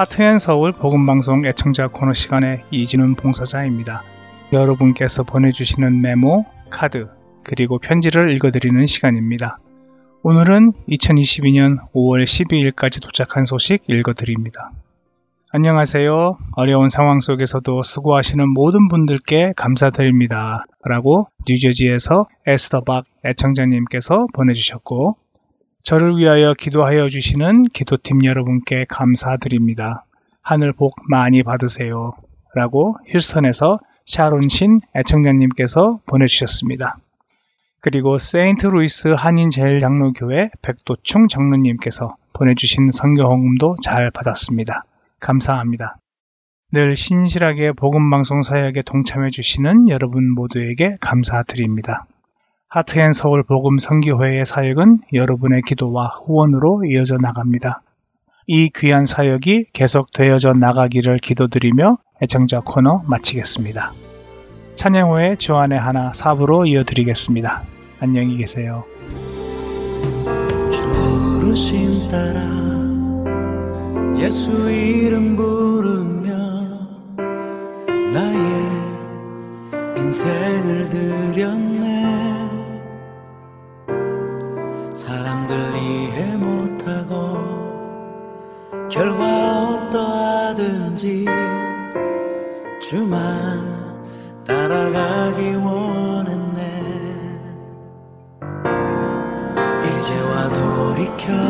하트앤서울 복음방송 애청자 코너 시간의 이진훈 봉사자입니다. 여러분께서 보내주시는 메모, 카드, 그리고 편지를 읽어드리는 시간입니다. 오늘은 2022년 5월 12일까지 도착한 소식 읽어드립니다. 안녕하세요. 어려운 상황 속에서도 수고하시는 모든 분들께 감사드립니다. 라고 뉴저지에서 에스더박 애청자님께서 보내주셨고, 저를 위하여 기도하여 주시는 기도팀 여러분께 감사드립니다. 하늘 복 많이 받으세요. 라고 휴스턴에서 샤론신 애청자님께서 보내주셨습니다. 그리고 세인트 루이스 한인제일장로교회 백도충 장로님께서 보내주신 선교헌금도 잘 받았습니다. 감사합니다. 늘 신실하게 복음방송 사역에 동참해 주시는 여러분 모두에게 감사드립니다. 하트앤 서울 복음 선교회의 사역은 여러분의 기도와 후원으로 이어져 나갑니다. 이 귀한 사역이 계속 되어져 나가기를 기도드리며 애청자 코너 마치겠습니다. 찬양 후에 주안의 하나 사부로 이어드리겠습니다. 안녕히 계세요. 부르심 따라 예수 이름 부르며 나의 인생을 드렸네 사람들 이해 못하고 결과 어떠하든지 주만 따라가기 원했네. 이제와 돌이켜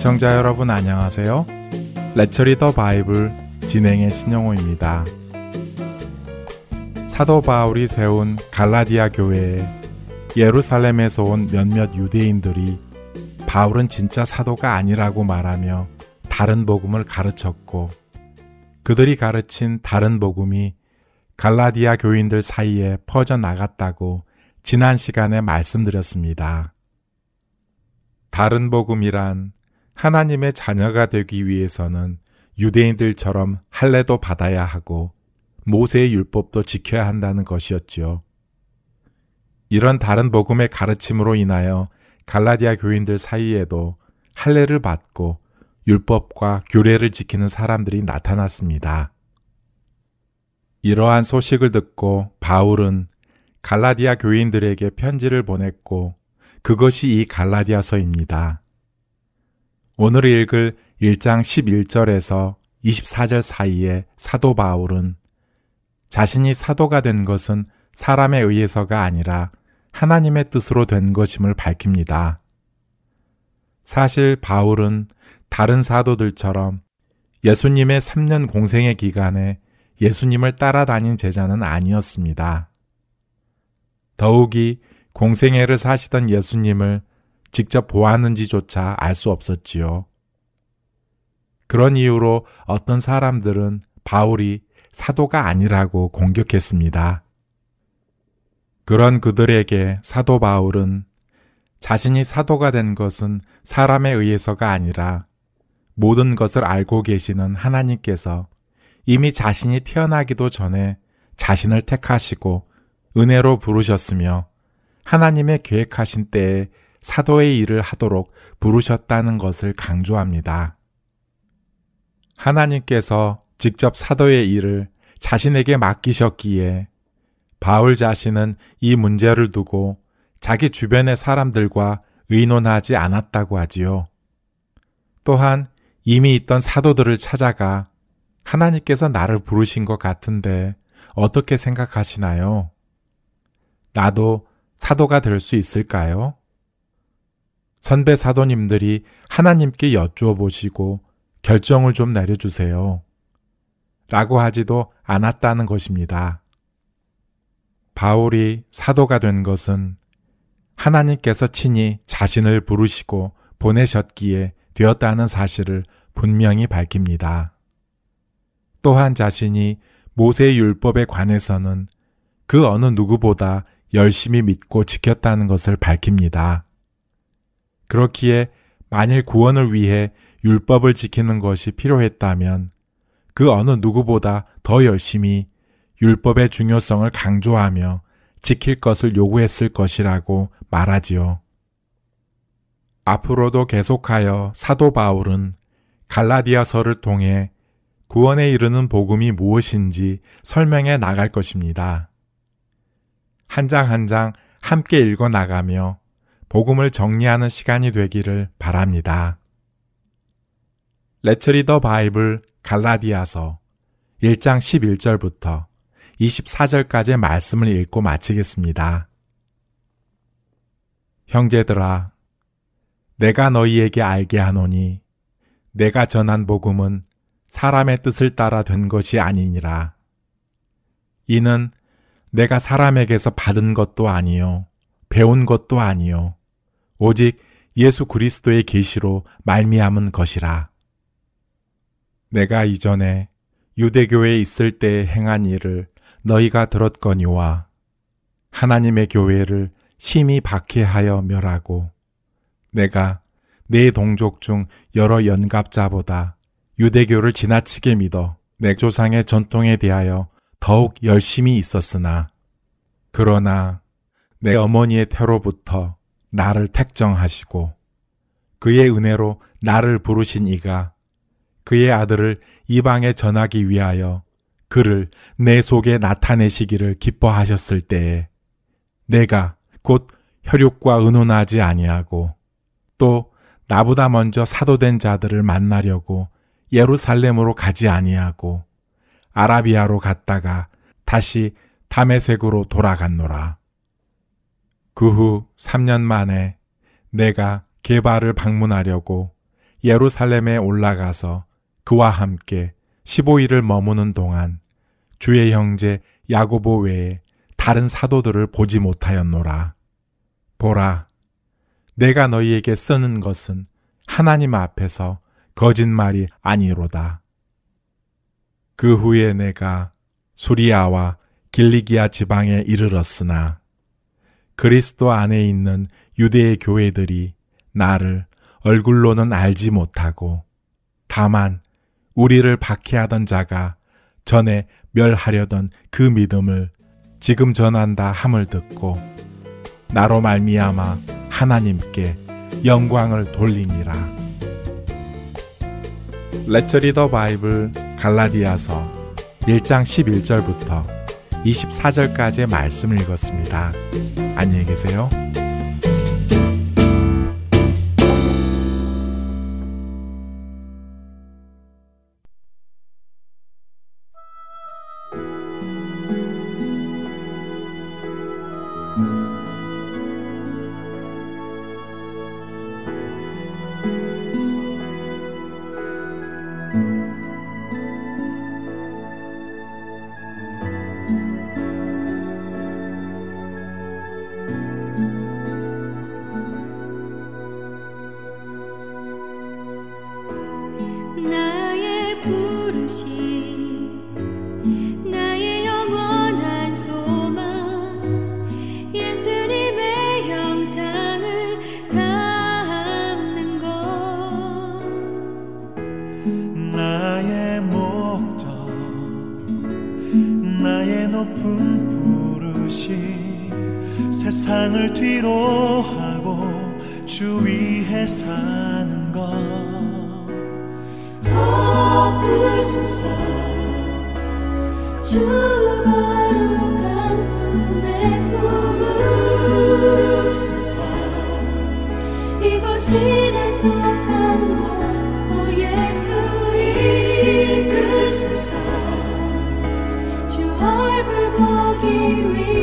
애청자 여러분 안녕하세요. 레처리 더 바이블 진행의 신영호입니다. 사도 바울이 세운 갈라디아 교회에 예루살렘에서 온 몇몇 유대인들이 바울은 진짜 사도가 아니라고 말하며 다른 복음을 가르쳤고 그들이 가르친 다른 복음이 갈라디아 교인들 사이에 퍼져 나갔다고 지난 시간에 말씀드렸습니다. 다른 복음이란 하나님의 자녀가 되기 위해서는 유대인들처럼 할례도 받아야 하고 모세의 율법도 지켜야 한다는 것이었지요. 이런 다른 복음의 가르침으로 인하여 갈라디아 교인들 사이에도 할례를 받고 율법과 규례를 지키는 사람들이 나타났습니다. 이러한 소식을 듣고 바울은 갈라디아 교인들에게 편지를 보냈고 그것이 이 갈라디아서입니다. 오늘 읽을 1장 11절에서 24절 사이에 사도 바울은 자신이 사도가 된 것은 사람에 의해서가 아니라 하나님의 뜻으로 된 것임을 밝힙니다. 사실 바울은 다른 사도들처럼 예수님의 3년 공생의 기간에 예수님을 따라다닌 제자는 아니었습니다. 더욱이 공생애를 사시던 예수님을 직접 보았는지조차 알 수 없었지요. 그런 이유로 어떤 사람들은 바울이 사도가 아니라고 공격했습니다. 그런 그들에게 사도 바울은 자신이 사도가 된 것은 사람에 의해서가 아니라 모든 것을 알고 계시는 하나님께서 이미 자신이 태어나기도 전에 자신을 택하시고 은혜로 부르셨으며 하나님의 계획하신 때에 사도의 일을 하도록 부르셨다는 것을 강조합니다. 하나님께서 직접 사도의 일을 자신에게 맡기셨기에 바울 자신은 이 문제를 두고 자기 주변의 사람들과 의논하지 않았다고 하지요. 또한 이미 있던 사도들을 찾아가 하나님께서 나를 부르신 것 같은데 어떻게 생각하시나요? 나도 사도가 될 수 있을까요? 선배 사도님들이 하나님께 여쭈어 보시고 결정을 좀 내려주세요. 라고 하지도 않았다는 것입니다. 바울이 사도가 된 것은 하나님께서 친히 자신을 부르시고 보내셨기에 되었다는 사실을 분명히 밝힙니다. 또한 자신이 모세의 율법에 관해서는 그 어느 누구보다 열심히 믿고 지켰다는 것을 밝힙니다. 그렇기에 만일 구원을 위해 율법을 지키는 것이 필요했다면 그 어느 누구보다 더 열심히 율법의 중요성을 강조하며 지킬 것을 요구했을 것이라고 말하지요. 앞으로도 계속하여 사도 바울은 갈라디아서를 통해 구원에 이르는 복음이 무엇인지 설명해 나갈 것입니다. 한 장 한 장 함께 읽어 나가며 복음을 정리하는 시간이 되기를 바랍니다. 레처리 더 바이블 갈라디아서 1장 11절부터 24절까지의 말씀을 읽고 마치겠습니다. 형제들아, 내가 너희에게 알게 하노니 내가 전한 복음은 사람의 뜻을 따라 된 것이 아니니라. 이는 내가 사람에게서 받은 것도 아니요 배운 것도 아니요 오직 예수 그리스도의 계시로 말미암은 것이라. 내가 이전에 유대교에 있을 때 행한 일을 너희가 들었거니와 하나님의 교회를 심히 박해하여 멸하고 내가 내 동족 중 여러 연갑자보다 유대교를 지나치게 믿어 내 조상의 전통에 대하여 더욱 열심히 있었으나 그러나 내 어머니의 태로부터 나를 택정하시고 그의 은혜로 나를 부르신 이가 그의 아들을 이방에 전하기 위하여 그를 내 속에 나타내시기를 기뻐하셨을 때에 내가 곧 혈육과 의논하지 아니하고 또 나보다 먼저 사도된 자들을 만나려고 예루살렘으로 가지 아니하고 아라비아로 갔다가 다시 담에색으로 돌아갔노라. 그 후 3년 만에 내가 개발을 방문하려고 예루살렘에 올라가서 그와 함께 15일을 머무는 동안 주의 형제 야고보 외에 다른 사도들을 보지 못하였노라. 보라, 내가 너희에게 쓰는 것은 하나님 앞에서 거짓말이 아니로다. 그 후에 내가 수리아와 길리기아 지방에 이르렀으나 그리스도 안에 있는 유대의 교회들이 나를 얼굴로는 알지 못하고 다만 우리를 박해하던 자가 전에 멸하려던 그 믿음을 지금 전한다 함을 듣고 나로 말미암아 하나님께 영광을 돌리니라. 레처리더 바이블 갈라디아서 1장 11절부터 24절까지의 말씀을 읽었습니다. 안녕히 계세요. 나의 목적 나의 높은 부르심. 세상을 뒤로 하고 주 위에 사는 것. 덮으소서. 주 거룩한 품에 품으소서. 이곳이 내 속한 이끄소서 주 얼굴 보기 위해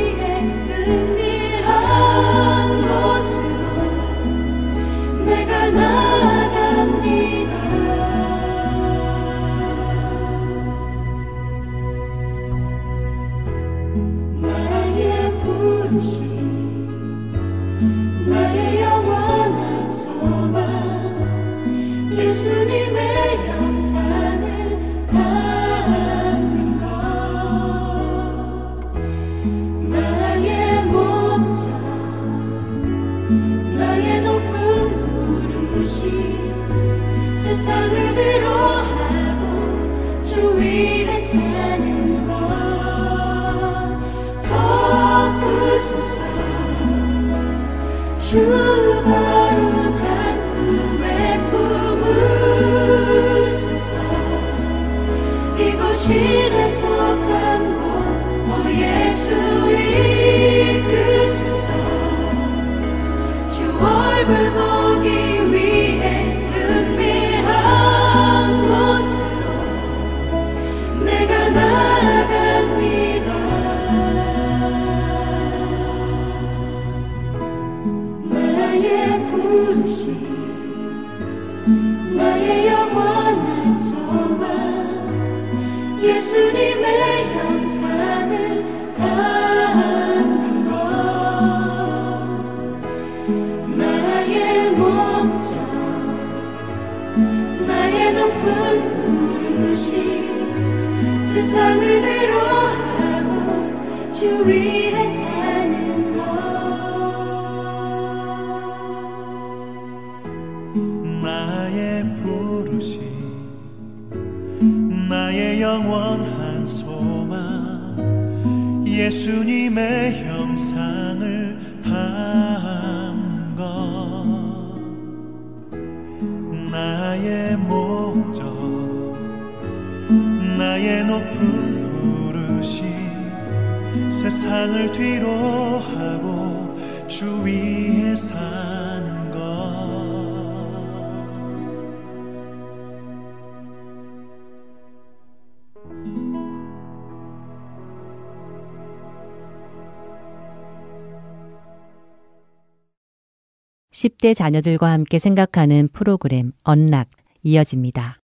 20대 자녀들과 함께 생각하는 프로그램 언락 이어집니다.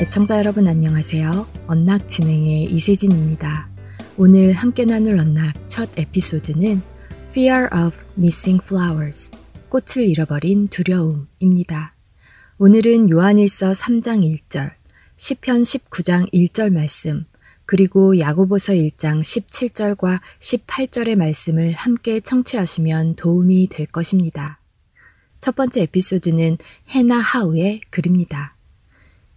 애청자 여러분 안녕하세요. 언락 진행의 이세진입니다. 오늘 함께 나눌 언락 첫 에피소드는 Fear of Missing Flowers, 꽃을 잃어버린 두려움입니다. 오늘은 요한일서 3장 1절, 시편 19장 1절 말씀, 그리고 야고보서 1장 17절과 18절의 말씀을 함께 청취하시면 도움이 될 것입니다. 첫 번째 에피소드는 해나 하우의 글입니다.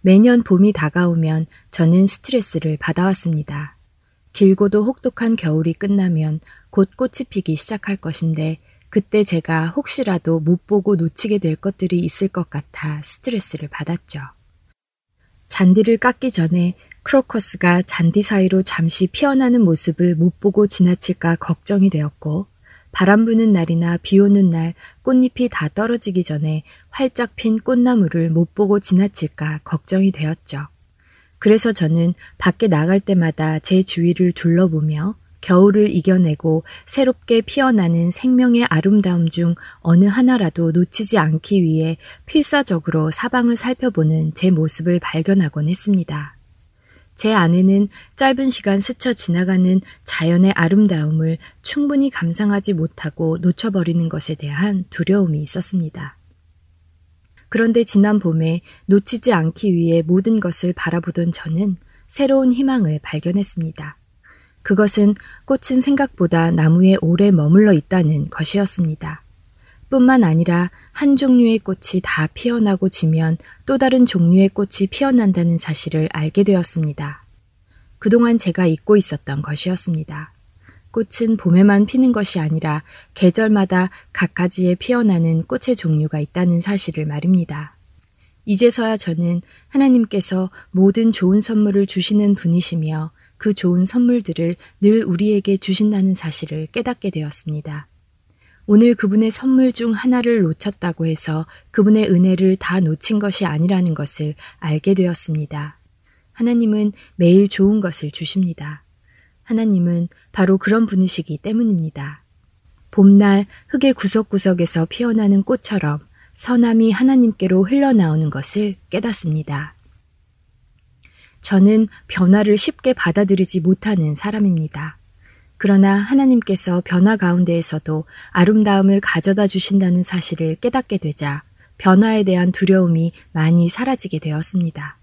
매년 봄이 다가오면 저는 스트레스를 받아왔습니다. 길고도 혹독한 겨울이 끝나면 곧 꽃이 피기 시작할 것인데 그때 제가 혹시라도 못 보고 놓치게 될 것들이 있을 것 같아 스트레스를 받았죠. 잔디를 깎기 전에 크로커스가 잔디 사이로 잠시 피어나는 모습을 못 보고 지나칠까 걱정이 되었고 바람 부는 날이나 비 오는 날 꽃잎이 다 떨어지기 전에 활짝 핀 꽃나무를 못 보고 지나칠까 걱정이 되었죠. 그래서 저는 밖에 나갈 때마다 제 주위를 둘러보며 겨울을 이겨내고 새롭게 피어나는 생명의 아름다움 중 어느 하나라도 놓치지 않기 위해 필사적으로 사방을 살펴보는 제 모습을 발견하곤 했습니다. 제 안에는 짧은 시간 스쳐 지나가는 자연의 아름다움을 충분히 감상하지 못하고 놓쳐버리는 것에 대한 두려움이 있었습니다. 그런데 지난 봄에 놓치지 않기 위해 모든 것을 바라보던 저는 새로운 희망을 발견했습니다. 그것은 꽃은 생각보다 나무에 오래 머물러 있다는 것이었습니다. 뿐만 아니라 한 종류의 꽃이 다 피어나고 지면 또 다른 종류의 꽃이 피어난다는 사실을 알게 되었습니다. 그동안 제가 잊고 있었던 것이었습니다. 꽃은 봄에만 피는 것이 아니라 계절마다 각가지에 피어나는 꽃의 종류가 있다는 사실을 말입니다. 이제서야 저는 하나님께서 모든 좋은 선물을 주시는 분이시며 그 좋은 선물들을 늘 우리에게 주신다는 사실을 깨닫게 되었습니다. 오늘 그분의 선물 중 하나를 놓쳤다고 해서 그분의 은혜를 다 놓친 것이 아니라는 것을 알게 되었습니다. 하나님은 매일 좋은 것을 주십니다. 하나님은 바로 그런 분이시기 때문입니다. 봄날 흙의 구석구석에서 피어나는 꽃처럼 선함이 하나님께로 흘러나오는 것을 깨닫습니다. 저는 변화를 쉽게 받아들이지 못하는 사람입니다. 그러나 하나님께서 변화 가운데에서도 아름다움을 가져다 주신다는 사실을 깨닫게 되자 변화에 대한 두려움이 많이 사라지게 되었습니다.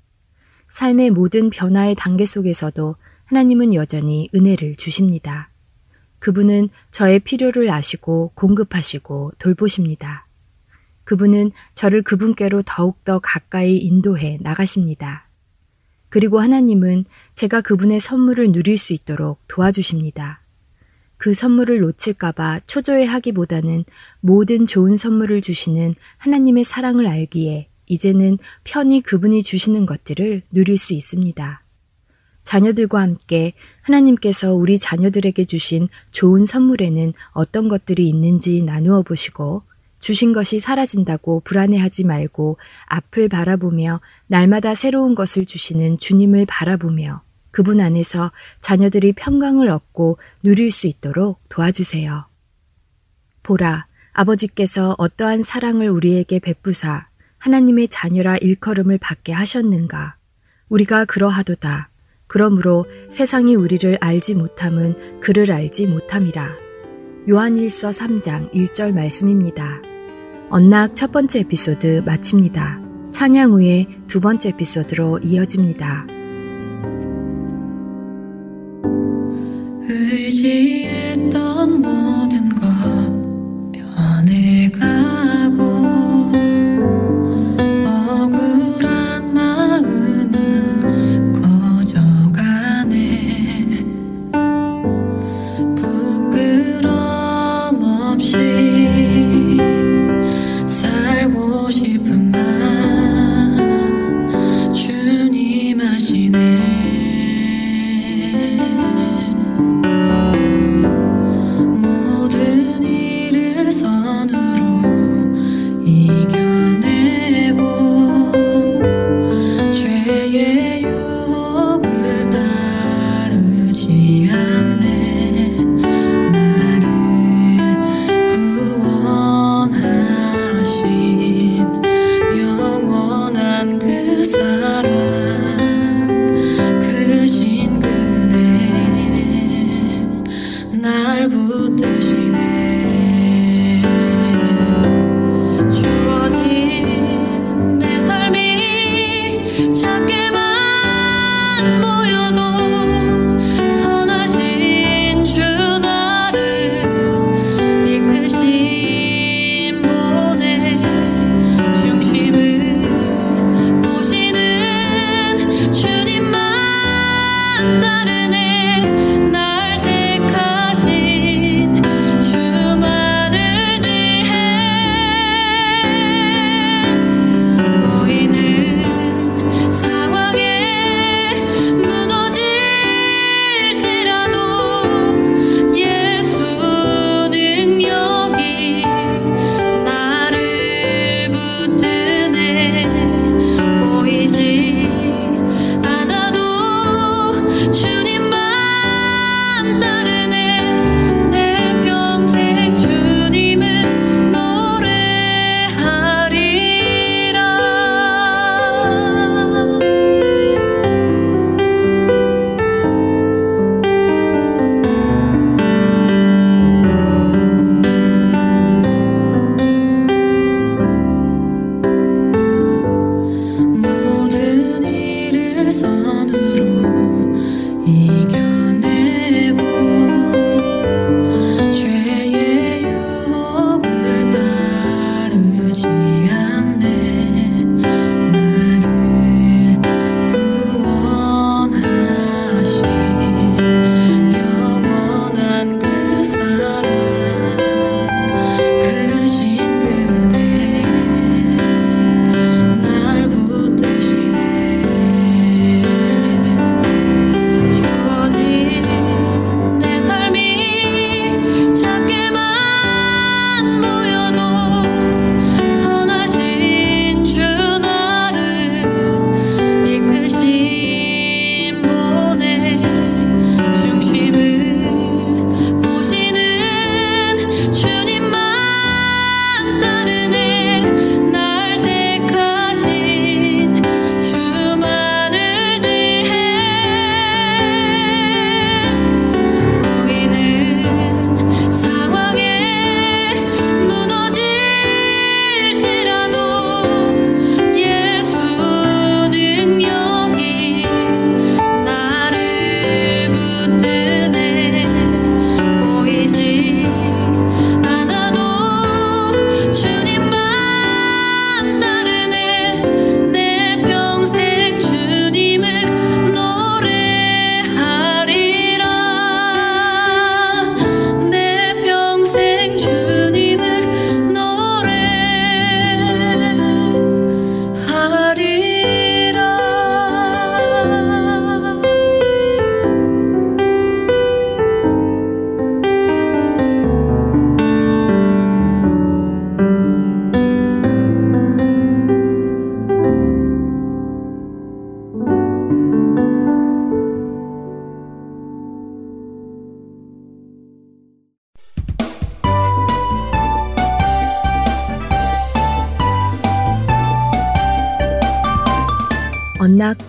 삶의 모든 변화의 단계 속에서도 하나님은 여전히 은혜를 주십니다. 그분은 저의 필요를 아시고 공급하시고 돌보십니다. 그분은 저를 그분께로 더욱더 가까이 인도해 나가십니다. 그리고 하나님은 제가 그분의 선물을 누릴 수 있도록 도와주십니다. 그 선물을 놓칠까봐 초조해 하기보다는 모든 좋은 선물을 주시는 하나님의 사랑을 알기에 이제는 편히 그분이 주시는 것들을 누릴 수 있습니다. 자녀들과 함께 하나님께서 우리 자녀들에게 주신 좋은 선물에는 어떤 것들이 있는지 나누어 보시고 주신 것이 사라진다고 불안해하지 말고 앞을 바라보며 날마다 새로운 것을 주시는 주님을 바라보며 그분 안에서 자녀들이 평강을 얻고 누릴 수 있도록 도와주세요. 보라, 아버지께서 어떠한 사랑을 우리에게 베푸사 하나님의 자녀라 일컬음을 받게 하셨는가. 우리가 그러하도다. 그러므로 세상이 우리를 알지 못함은 그를 알지 못함이라. 요한일서 3장 1절 말씀입니다. 언락 첫 번째 에피소드 마칩니다. 찬양 후에 두 번째 에피소드로 이어집니다. 의지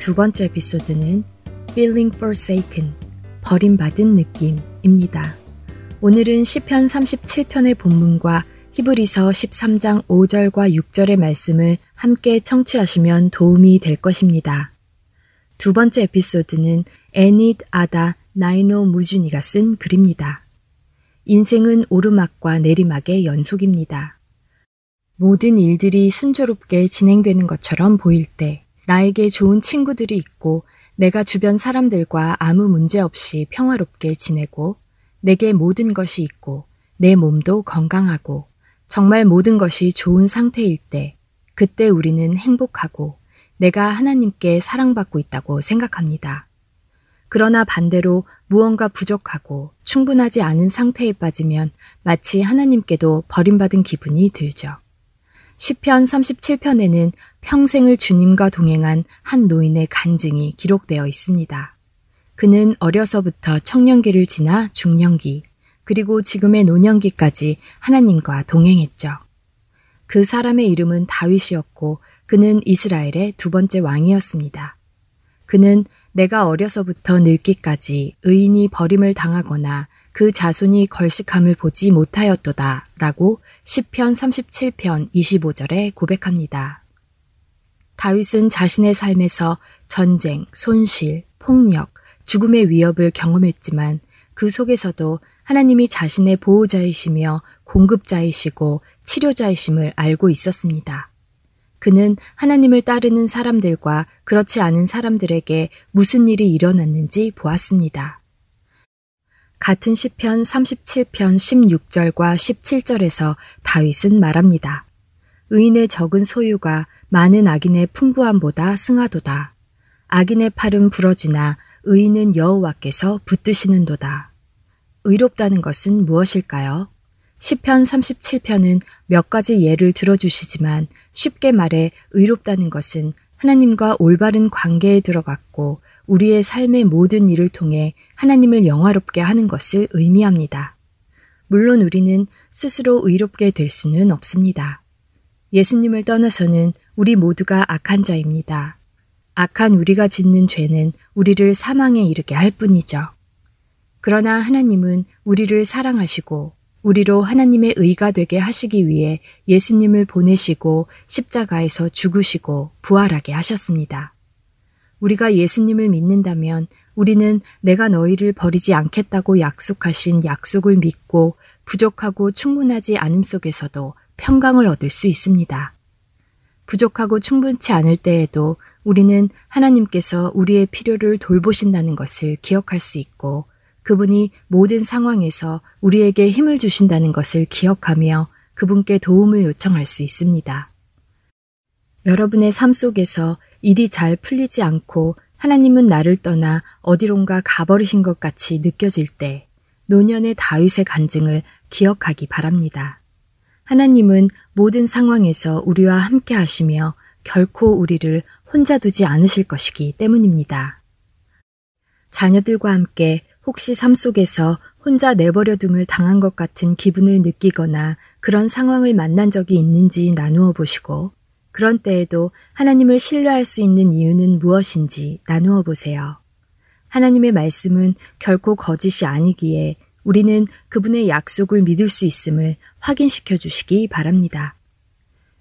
두 번째 에피소드는 Feeling Forsaken, 버림받은 느낌입니다. 오늘은 시편 37편의 본문과 히브리서 13장 5절과 6절의 말씀을 함께 청취하시면 도움이 될 것입니다. 두 번째 에피소드는 애닛 아다 나이노 무준이가 쓴 글입니다. 인생은 오르막과 내리막의 연속입니다. 모든 일들이 순조롭게 진행되는 것처럼 보일 때 나에게 좋은 친구들이 있고 내가 주변 사람들과 아무 문제 없이 평화롭게 지내고 내게 모든 것이 있고 내 몸도 건강하고 정말 모든 것이 좋은 상태일 때 그때 우리는 행복하고 내가 하나님께 사랑받고 있다고 생각합니다. 그러나 반대로 무언가 부족하고 충분하지 않은 상태에 빠지면 마치 하나님께도 버림받은 기분이 들죠. 시편 37편에는 평생을 주님과 동행한 한 노인의 간증이 기록되어 있습니다. 그는 어려서부터 청년기를 지나 중년기, 그리고 지금의 노년기까지 하나님과 동행했죠. 그 사람의 이름은 다윗이었고 그는 이스라엘의 두 번째 왕이었습니다. 그는 내가 어려서부터 늙기까지 의인이 버림을 당하거나 그 자손이 걸식함을 보지 못하였도다 라고 10편 37편 25절에 고백합니다. 다윗은 자신의 삶에서 전쟁, 손실, 폭력, 죽음의 위협을 경험했지만 그 속에서도 하나님이 자신의 보호자이시며 공급자이시고 치료자이심을 알고 있었습니다. 그는 하나님을 따르는 사람들과 그렇지 않은 사람들에게 무슨 일이 일어났는지 보았습니다. 같은 시편 37편 16절과 17절에서 다윗은 말합니다. 의인의 적은 소유가 많은 악인의 풍부함보다 승하도다. 악인의 팔은 부러지나 의인은 여호와께서 붙드시는도다. 의롭다는 것은 무엇일까요? 시편 37편은 몇 가지 예를 들어주시지만 쉽게 말해 의롭다는 것은 하나님과 올바른 관계에 들어갔고 우리의 삶의 모든 일을 통해 하나님을 영화롭게 하는 것을 의미합니다. 물론 우리는 스스로 의롭게 될 수는 없습니다. 예수님을 떠나서는 우리 모두가 악한 자입니다. 악한 우리가 짓는 죄는 우리를 사망에 이르게 할 뿐이죠. 그러나 하나님은 우리를 사랑하시고 우리로 하나님의 의가 되게 하시기 위해 예수님을 보내시고 십자가에서 죽으시고 부활하게 하셨습니다. 우리가 예수님을 믿는다면 우리는 내가 너희를 버리지 않겠다고 약속하신 약속을 믿고 부족하고 충분하지 않음 속에서도 평강을 얻을 수 있습니다. 부족하고 충분치 않을 때에도 우리는 하나님께서 우리의 필요를 돌보신다는 것을 기억할 수 있고 그분이 모든 상황에서 우리에게 힘을 주신다는 것을 기억하며 그분께 도움을 요청할 수 있습니다. 여러분의 삶 속에서 일이 잘 풀리지 않고 하나님은 나를 떠나 어디론가 가버리신 것 같이 느껴질 때 노년의 다윗의 간증을 기억하기 바랍니다. 하나님은 모든 상황에서 우리와 함께 하시며 결코 우리를 혼자 두지 않으실 것이기 때문입니다. 자녀들과 함께 혹시 삶 속에서 혼자 내버려둠을 당한 것 같은 기분을 느끼거나 그런 상황을 만난 적이 있는지 나누어 보시고 그런 때에도 하나님을 신뢰할 수 있는 이유는 무엇인지 나누어 보세요. 하나님의 말씀은 결코 거짓이 아니기에 우리는 그분의 약속을 믿을 수 있음을 확인시켜 주시기 바랍니다.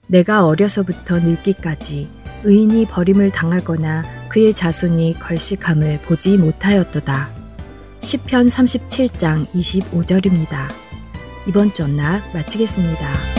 내가 어려서부터 늙기까지 의인이 버림을 당하거나 그의 자손이 걸식함을 보지 못하였도다. 10편 37장 25절입니다. 이번 주 언락 마치겠습니다.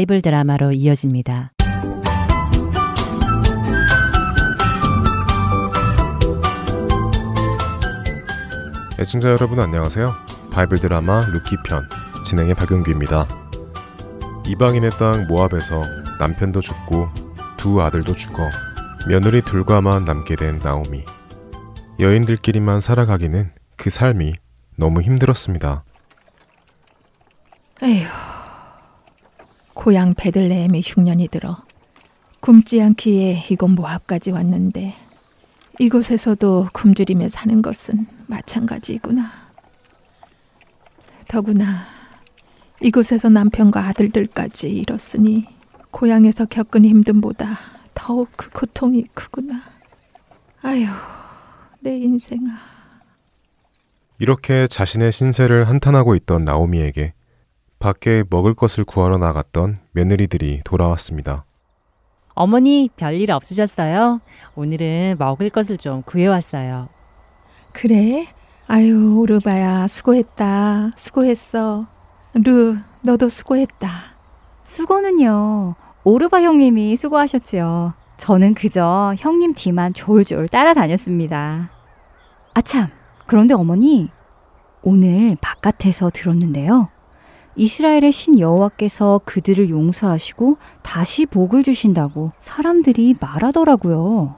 바이블 드라마로 이어집니다. 애청자 여러분 안녕하세요. 바이블 드라마 룻기 편 진행의 박용규입니다. 이방인의 땅 모압에서 남편도 죽고 두 아들도 죽어 며느리 둘과만 남게 된 나오미. 여인들끼리만 살아가기는 그 삶이 너무 힘들었습니다. 에휴, 고향 베들레헴에 흉년이 들어 굶지 않기에 이곳 모압까지 왔는데 이곳에서도 굶주리며 사는 것은 마찬가지이구나. 더구나 이곳에서 남편과 아들들까지 잃었으니 고향에서 겪은 힘듦보다 더욱 그 고통이 크구나. 아휴, 내 인생아. 이렇게 자신의 신세를 한탄하고 있던 나오미에게 밖에 먹을 것을 구하러 나갔던 며느리들이 돌아왔습니다. 어머니 별일 없으셨어요? 오늘은 먹을 것을 좀 구해왔어요. 그래? 아유, 오르바야, 수고했다. 수고했어. 루, 너도 수고했다. 수고는요. 오르바 형님이 수고하셨지요. 저는 그저 형님 뒤만 졸졸 따라다녔습니다. 아참, 그런데 어머니, 오늘 바깥에서 들었는데요. 이스라엘의 신 여호와께서 그들을 용서하시고 다시 복을 주신다고 사람들이 말하더라고요.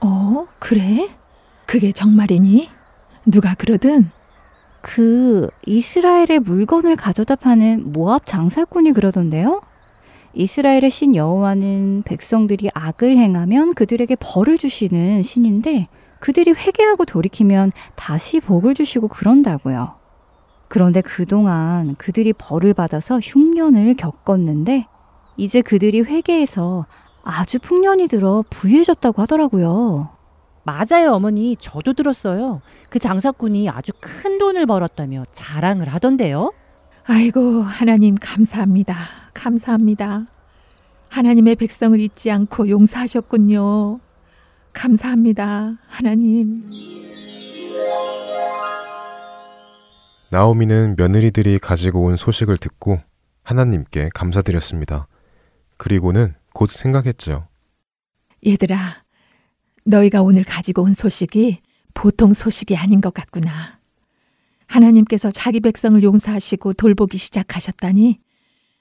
어, 그래? 그게 정말이니? 누가 그러든? 그 이스라엘의 물건을 가져다 파는 모압 장사꾼이 그러던데요. 이스라엘의 신 여호와는 백성들이 악을 행하면 그들에게 벌을 주시는 신인데 그들이 회개하고 돌이키면 다시 복을 주시고 그런다고요. 그런데 그동안 그들이 벌을 받아서 흉년을 겪었는데 이제 그들이 회개해서 아주 풍년이 들어 부유해졌다고 하더라고요. 맞아요, 어머니. 저도 들었어요. 그 장사꾼이 아주 큰 돈을 벌었다며 자랑을 하던데요. 아이고, 하나님 감사합니다. 감사합니다. 하나님의 백성을 잊지 않고 용서하셨군요. 감사합니다. 하나님. 나오미는 며느리들이 가지고 온 소식을 듣고 하나님께 감사드렸습니다. 그리고는 곧 생각했죠. 얘들아, 너희가 오늘 가지고 온 소식이 보통 소식이 아닌 것 같구나. 하나님께서 자기 백성을 용서하시고 돌보기 시작하셨다니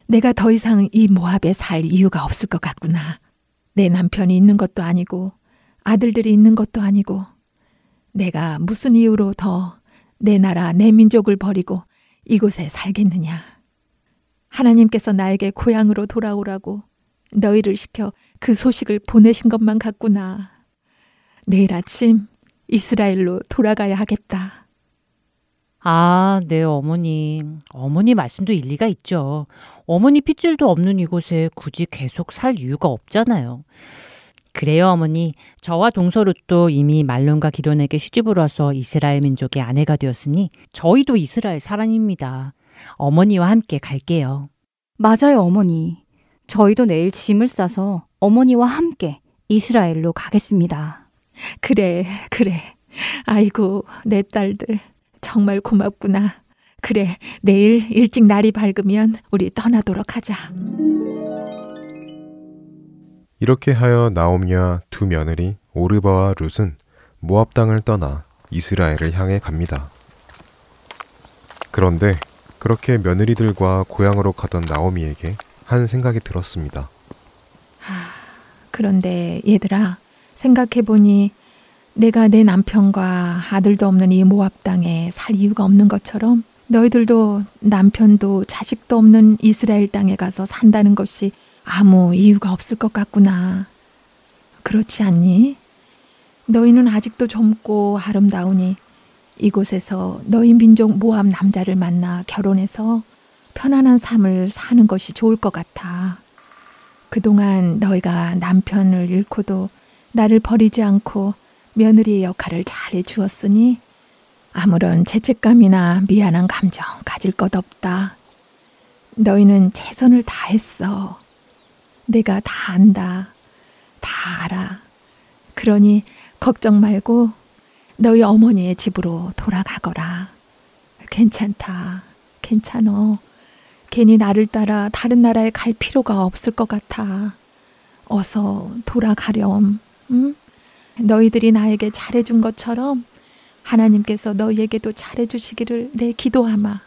내가 더 이상 이 모압에 살 이유가 없을 것 같구나. 내 남편이 있는 것도 아니고 아들들이 있는 것도 아니고 내가 무슨 이유로 더 내 나라, 내 민족을 버리고 이곳에 살겠느냐. 하나님께서 나에게 고향으로 돌아오라고 너희를 시켜 그 소식을 보내신 것만 같구나. 내일 아침 이스라엘로 돌아가야 하겠다. 아, 네, 어머니. 어머니 말씀도 일리가 있죠. 어머니 핏줄도 없는 이곳에 굳이 계속 살 이유가 없잖아요. 그래요, 어머니. 저와 동서룻도 이미 말론과 기론에게 시집을 와서 이스라엘 민족의 아내가 되었으니 저희도 이스라엘 사람입니다. 어머니와 함께 갈게요. 맞아요, 어머니. 저희도 내일 짐을 싸서 어머니와 함께 이스라엘로 가겠습니다. 그래, 그래. 아이고, 내 딸들. 정말 고맙구나. 그래, 내일 일찍 날이 밝으면 우리 떠나도록 하자. 이렇게 하여 나옴과 두 며느리 오르바와 룻은 모압 땅을 떠나 이스라엘을 향해 갑니다. 그런데 그렇게 며느리들과 고향으로 가던 나오미에게 한 생각이 들었습니다. 그런데 얘들아, 생각해 보니 내가 내 남편과 아들도 없는 이 모압 땅에 살 이유가 없는 것처럼 너희들도 남편도 자식도 없는 이스라엘 땅에 가서 산다는 것이 아무 이유가 없을 것 같구나. 그렇지 않니? 너희는 아직도 젊고 아름다우니 이곳에서 너희 민족 모함 남자를 만나 결혼해서 편안한 삶을 사는 것이 좋을 것 같아. 그동안 너희가 남편을 잃고도 나를 버리지 않고 며느리의 역할을 잘 해 주었으니 아무런 죄책감이나 미안한 감정 가질 것 없다. 너희는 최선을 다했어. 내가 다 안다. 다 알아. 그러니 걱정 말고 너희 어머니의 집으로 돌아가거라. 괜찮다. 괜찮어. 괜히 나를 따라 다른 나라에 갈 필요가 없을 것 같아. 어서 돌아가렴. 응? 너희들이 나에게 잘해준 것처럼 하나님께서 너희에게도 잘해주시기를 내 기도하마.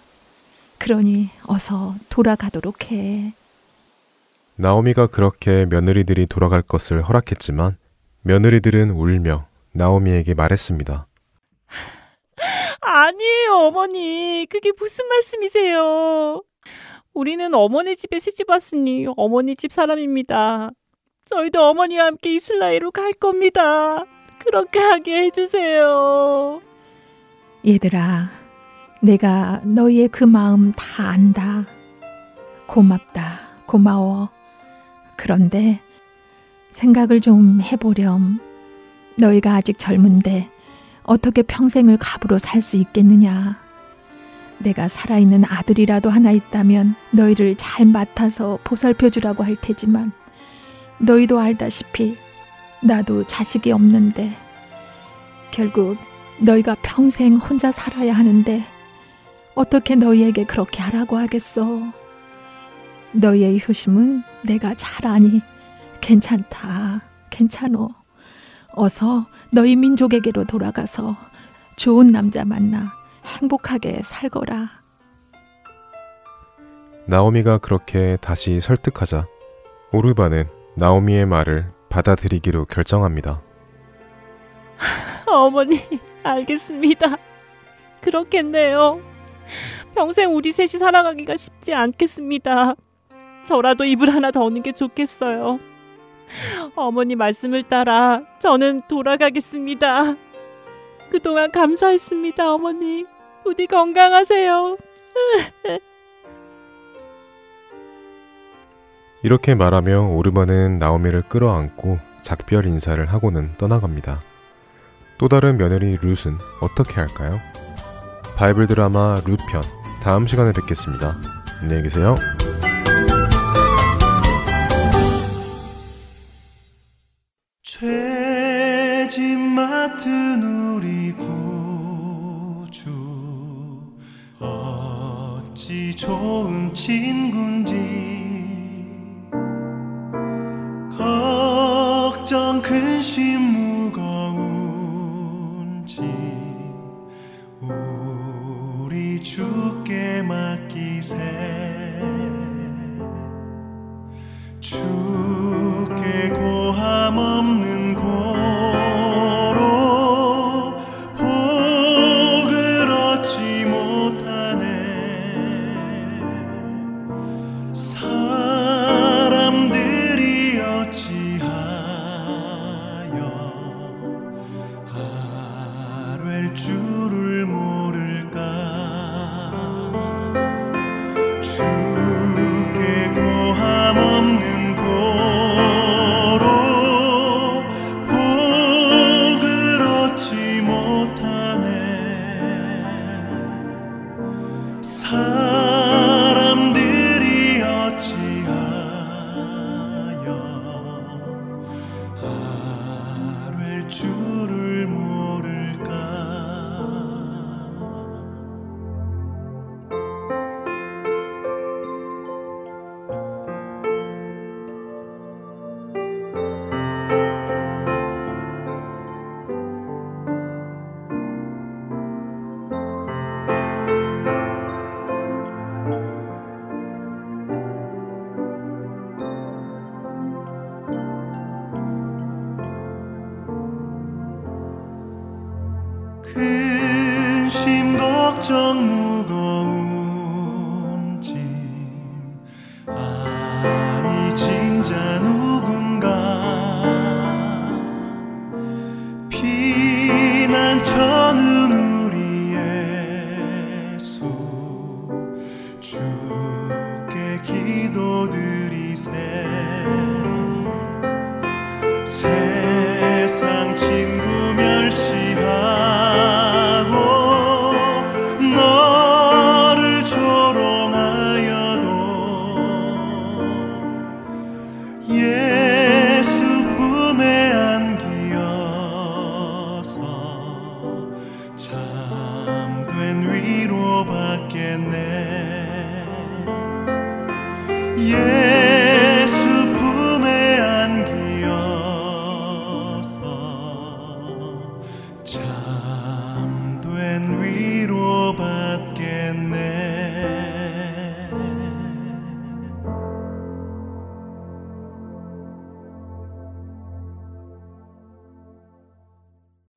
그러니 어서 돌아가도록 해. 나오미가 그렇게 며느리들이 돌아갈 것을 허락했지만 며느리들은 울며 나오미에게 말했습니다. 아니에요, 어머니. 그게 무슨 말씀이세요? 우리는 어머니 집에 시집 왔으니 어머니 집 사람입니다. 저희도 어머니와 함께 이스라엘로 갈 겁니다. 그렇게 하게 해주세요. 얘들아, 내가 너희의 그 마음 다 안다. 고맙다. 고마워. 그런데 생각을 좀 해보렴. 너희가 아직 젊은데 어떻게 평생을 갑으로 살 수 있겠느냐. 내가 살아있는 아들이라도 하나 있다면 너희를 잘 맡아서 보살펴 주라고 할 테지만 너희도 알다시피 나도 자식이 없는데 결국 너희가 평생 혼자 살아야 하는데 어떻게 너희에게 그렇게 하라고 하겠어. 너희의 효심은 내가 잘 아니. 괜찮다. 괜찮어. 어서 너희 민족에게로 돌아가서 좋은 남자 만나 행복하게 살거라. 나오미가 그렇게 다시 설득하자 오르바는 나오미의 말을 받아들이기로 결정합니다. 어머니, 알겠습니다. 그렇겠네요. 평생 우리 셋이 살아가기가 쉽지 않겠습니다. 저라도 이불 하나 더 얻는 게 좋겠어요. 어머니 말씀을 따라 저는 돌아가겠습니다. 그동안 감사했습니다, 어머니. 부디 건강하세요. 이렇게 말하며 오르바는 나오미를 끌어안고 작별 인사를 하고는 떠나갑니다. 또 다른 며느리 룻은 어떻게 할까요? 바이블 드라마 룻편 다음 시간에 뵙겠습니다. 안녕히 계세요. 좋은 친군지. 걱정 근심 무거운지 우리 주께 맡기세. 주께 고함 없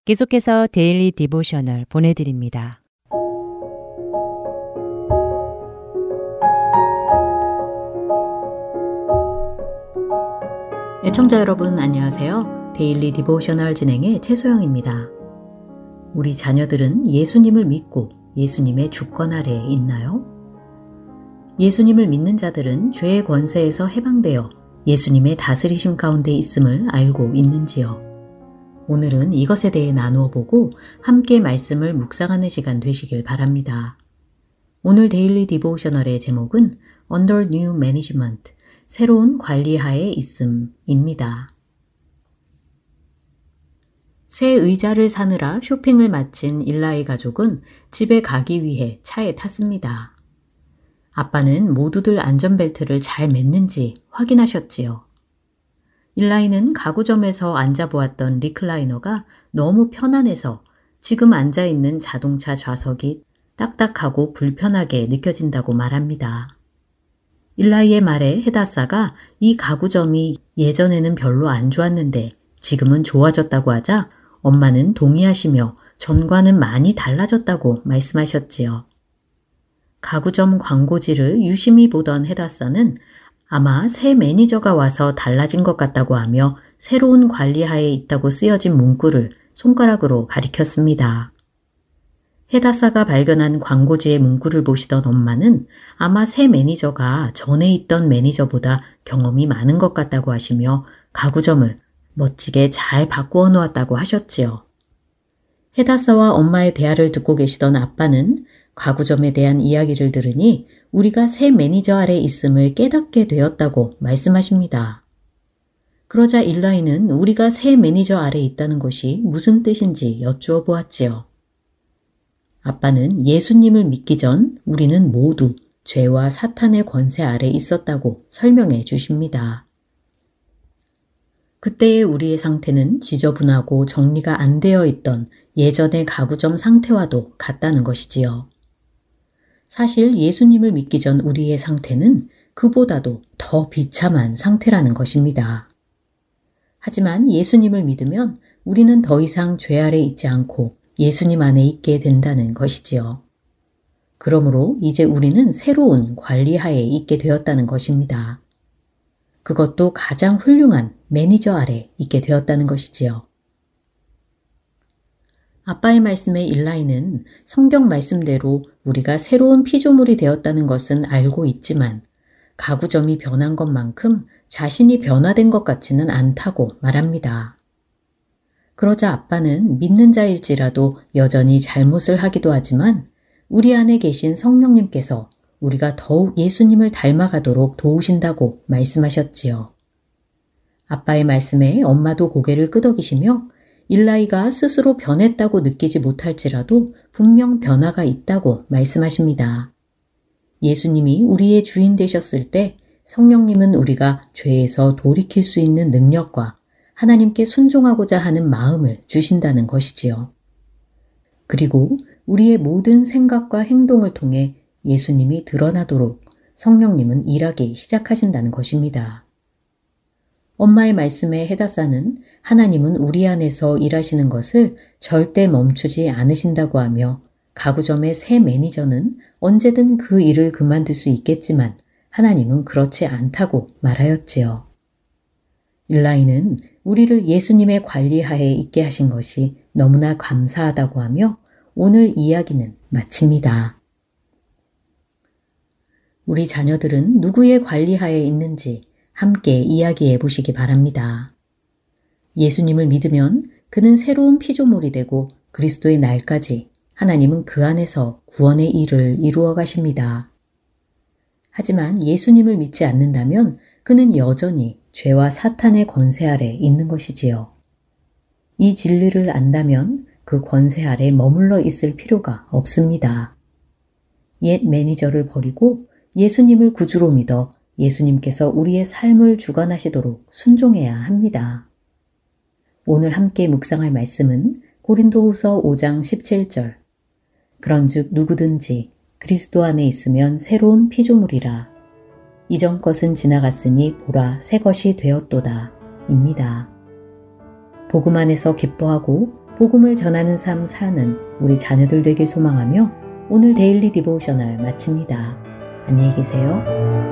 계속해서 Daily Devotional 보내드립니다. 애청자 여러분 안녕하세요. Daily Devotional 진행의 최소영입니다. 우리 자녀들은 예수님을 믿고 예수님의 주권 아래에 있나요? 예수님을 믿는 자들은 죄의 권세에서 해방되어 예수님의 다스리심 가운데 있음을 알고 있는지요? 오늘은 이것에 대해 나누어 보고 함께 말씀을 묵상하는 시간 되시길 바랍니다. 오늘 데일리 디보셔널의 제목은 Under New Management, 새로운 관리하에 있음입니다. 새 의자를 사느라 쇼핑을 마친 일라의 가족은 집에 가기 위해 차에 탔습니다. 아빠는 모두들 안전벨트를 잘 맸는지 확인하셨지요. 일라이는 가구점에서 앉아보았던 리클라이너가 너무 편안해서 지금 앉아있는 자동차 좌석이 딱딱하고 불편하게 느껴진다고 말합니다. 일라이의 말에 헤다사가 이 가구점이 예전에는 별로 안 좋았는데 지금은 좋아졌다고 하자 엄마는 동의하시며 전과는 많이 달라졌다고 말씀하셨지요. 가구점 광고지를 유심히 보던 헤다사는 아마 새 매니저가 와서 달라진 것 같다고 하며 새로운 관리하에 있다고 쓰여진 문구를 손가락으로 가리켰습니다. 헤다사가 발견한 광고지의 문구를 보시던 엄마는 아마 새 매니저가 전에 있던 매니저보다 경험이 많은 것 같다고 하시며 가구점을 멋지게 잘 바꾸어 놓았다고 하셨지요. 헤다사와 엄마의 대화를 듣고 계시던 아빠는 가구점에 대한 이야기를 들으니 우리가 새 매니저 아래 있음을 깨닫게 되었다고 말씀하십니다. 그러자 일라이는 우리가 새 매니저 아래 있다는 것이 무슨 뜻인지 여쭈어 보았지요. 아빠는 예수님을 믿기 전 우리는 모두 죄와 사탄의 권세 아래 있었다고 설명해 주십니다. 그때의 우리의 상태는 지저분하고 정리가 안 되어 있던 예전의 가구점 상태와도 같다는 것이지요. 사실 예수님을 믿기 전 우리의 상태는 그보다도 더 비참한 상태라는 것입니다. 하지만 예수님을 믿으면 우리는 더 이상 죄 아래 있지 않고 예수님 안에 있게 된다는 것이지요. 그러므로 이제 우리는 새로운 관리하에 있게 되었다는 것입니다. 그것도 가장 훌륭한 매니저 아래 있게 되었다는 것이지요. 아빠의 말씀의 일라이는 성경 말씀대로 우리가 새로운 피조물이 되었다는 것은 알고 있지만 가구점이 변한 것만큼 자신이 변화된 것 같지는 않다고 말합니다. 그러자 아빠는 믿는 자일지라도 여전히 잘못을 하기도 하지만 우리 안에 계신 성령님께서 우리가 더욱 예수님을 닮아가도록 도우신다고 말씀하셨지요. 아빠의 말씀에 엄마도 고개를 끄덕이시며 일라이가 스스로 변했다고 느끼지 못할지라도 분명 변화가 있다고 말씀하십니다. 예수님이 우리의 주인 되셨을 때 성령님은 우리가 죄에서 돌이킬 수 있는 능력과 하나님께 순종하고자 하는 마음을 주신다는 것이지요. 그리고 우리의 모든 생각과 행동을 통해 예수님이 드러나도록 성령님은 일하기 시작하신다는 것입니다. 엄마의 말씀에 헤다사는 하나님은 우리 안에서 일하시는 것을 절대 멈추지 않으신다고 하며 가구점의 새 매니저는 언제든 그 일을 그만둘 수 있겠지만 하나님은 그렇지 않다고 말하였지요. 일라이는 우리를 예수님의 관리하에 있게 하신 것이 너무나 감사하다고 하며 오늘 이야기는 마칩니다. 우리 자녀들은 누구의 관리하에 있는지 함께 이야기해 보시기 바랍니다. 예수님을 믿으면 그는 새로운 피조물이 되고 그리스도의 날까지 하나님은 그 안에서 구원의 일을 이루어 가십니다. 하지만 예수님을 믿지 않는다면 그는 여전히 죄와 사탄의 권세 아래 있는 것이지요. 이 진리를 안다면 그 권세 아래 머물러 있을 필요가 없습니다. 옛 매니저를 버리고 예수님을 구주로 믿어 예수님께서 우리의 삶을 주관하시도록 순종해야 합니다. 오늘 함께 묵상할 말씀은 고린도후서 5장 17절. 그런즉 누구든지 그리스도 안에 있으면 새로운 피조물이라. 이전 것은 지나갔으니 보라 새 것이 되었도다. 입니다. 복음 안에서 기뻐하고 복음을 전하는 삶 사는 우리 자녀들 되길 소망하며 오늘 Daily Devotional 마칩니다. 안녕히 계세요.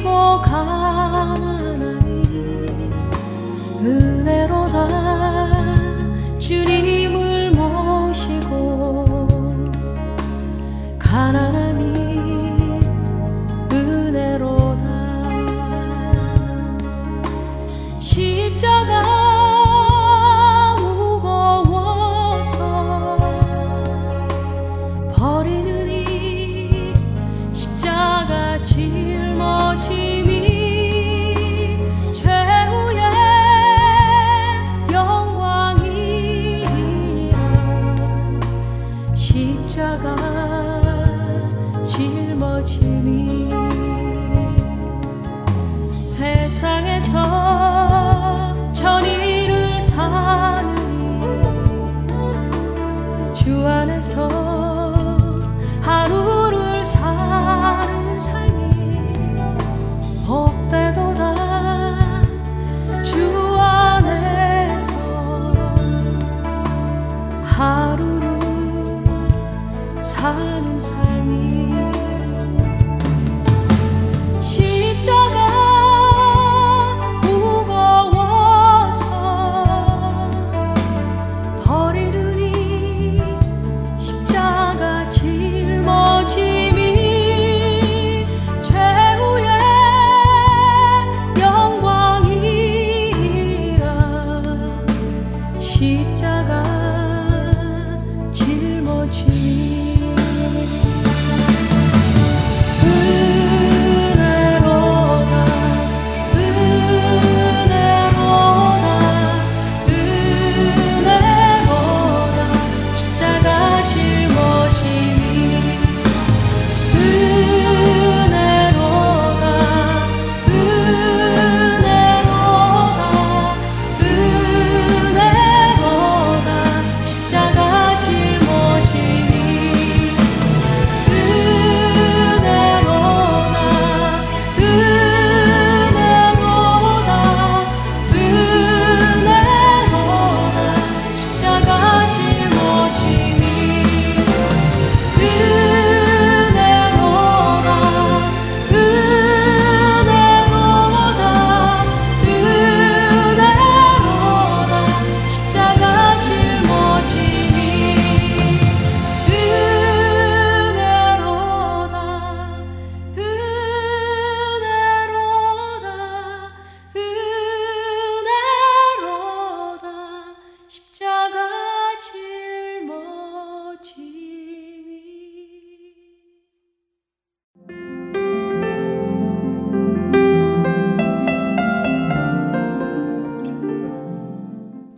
모시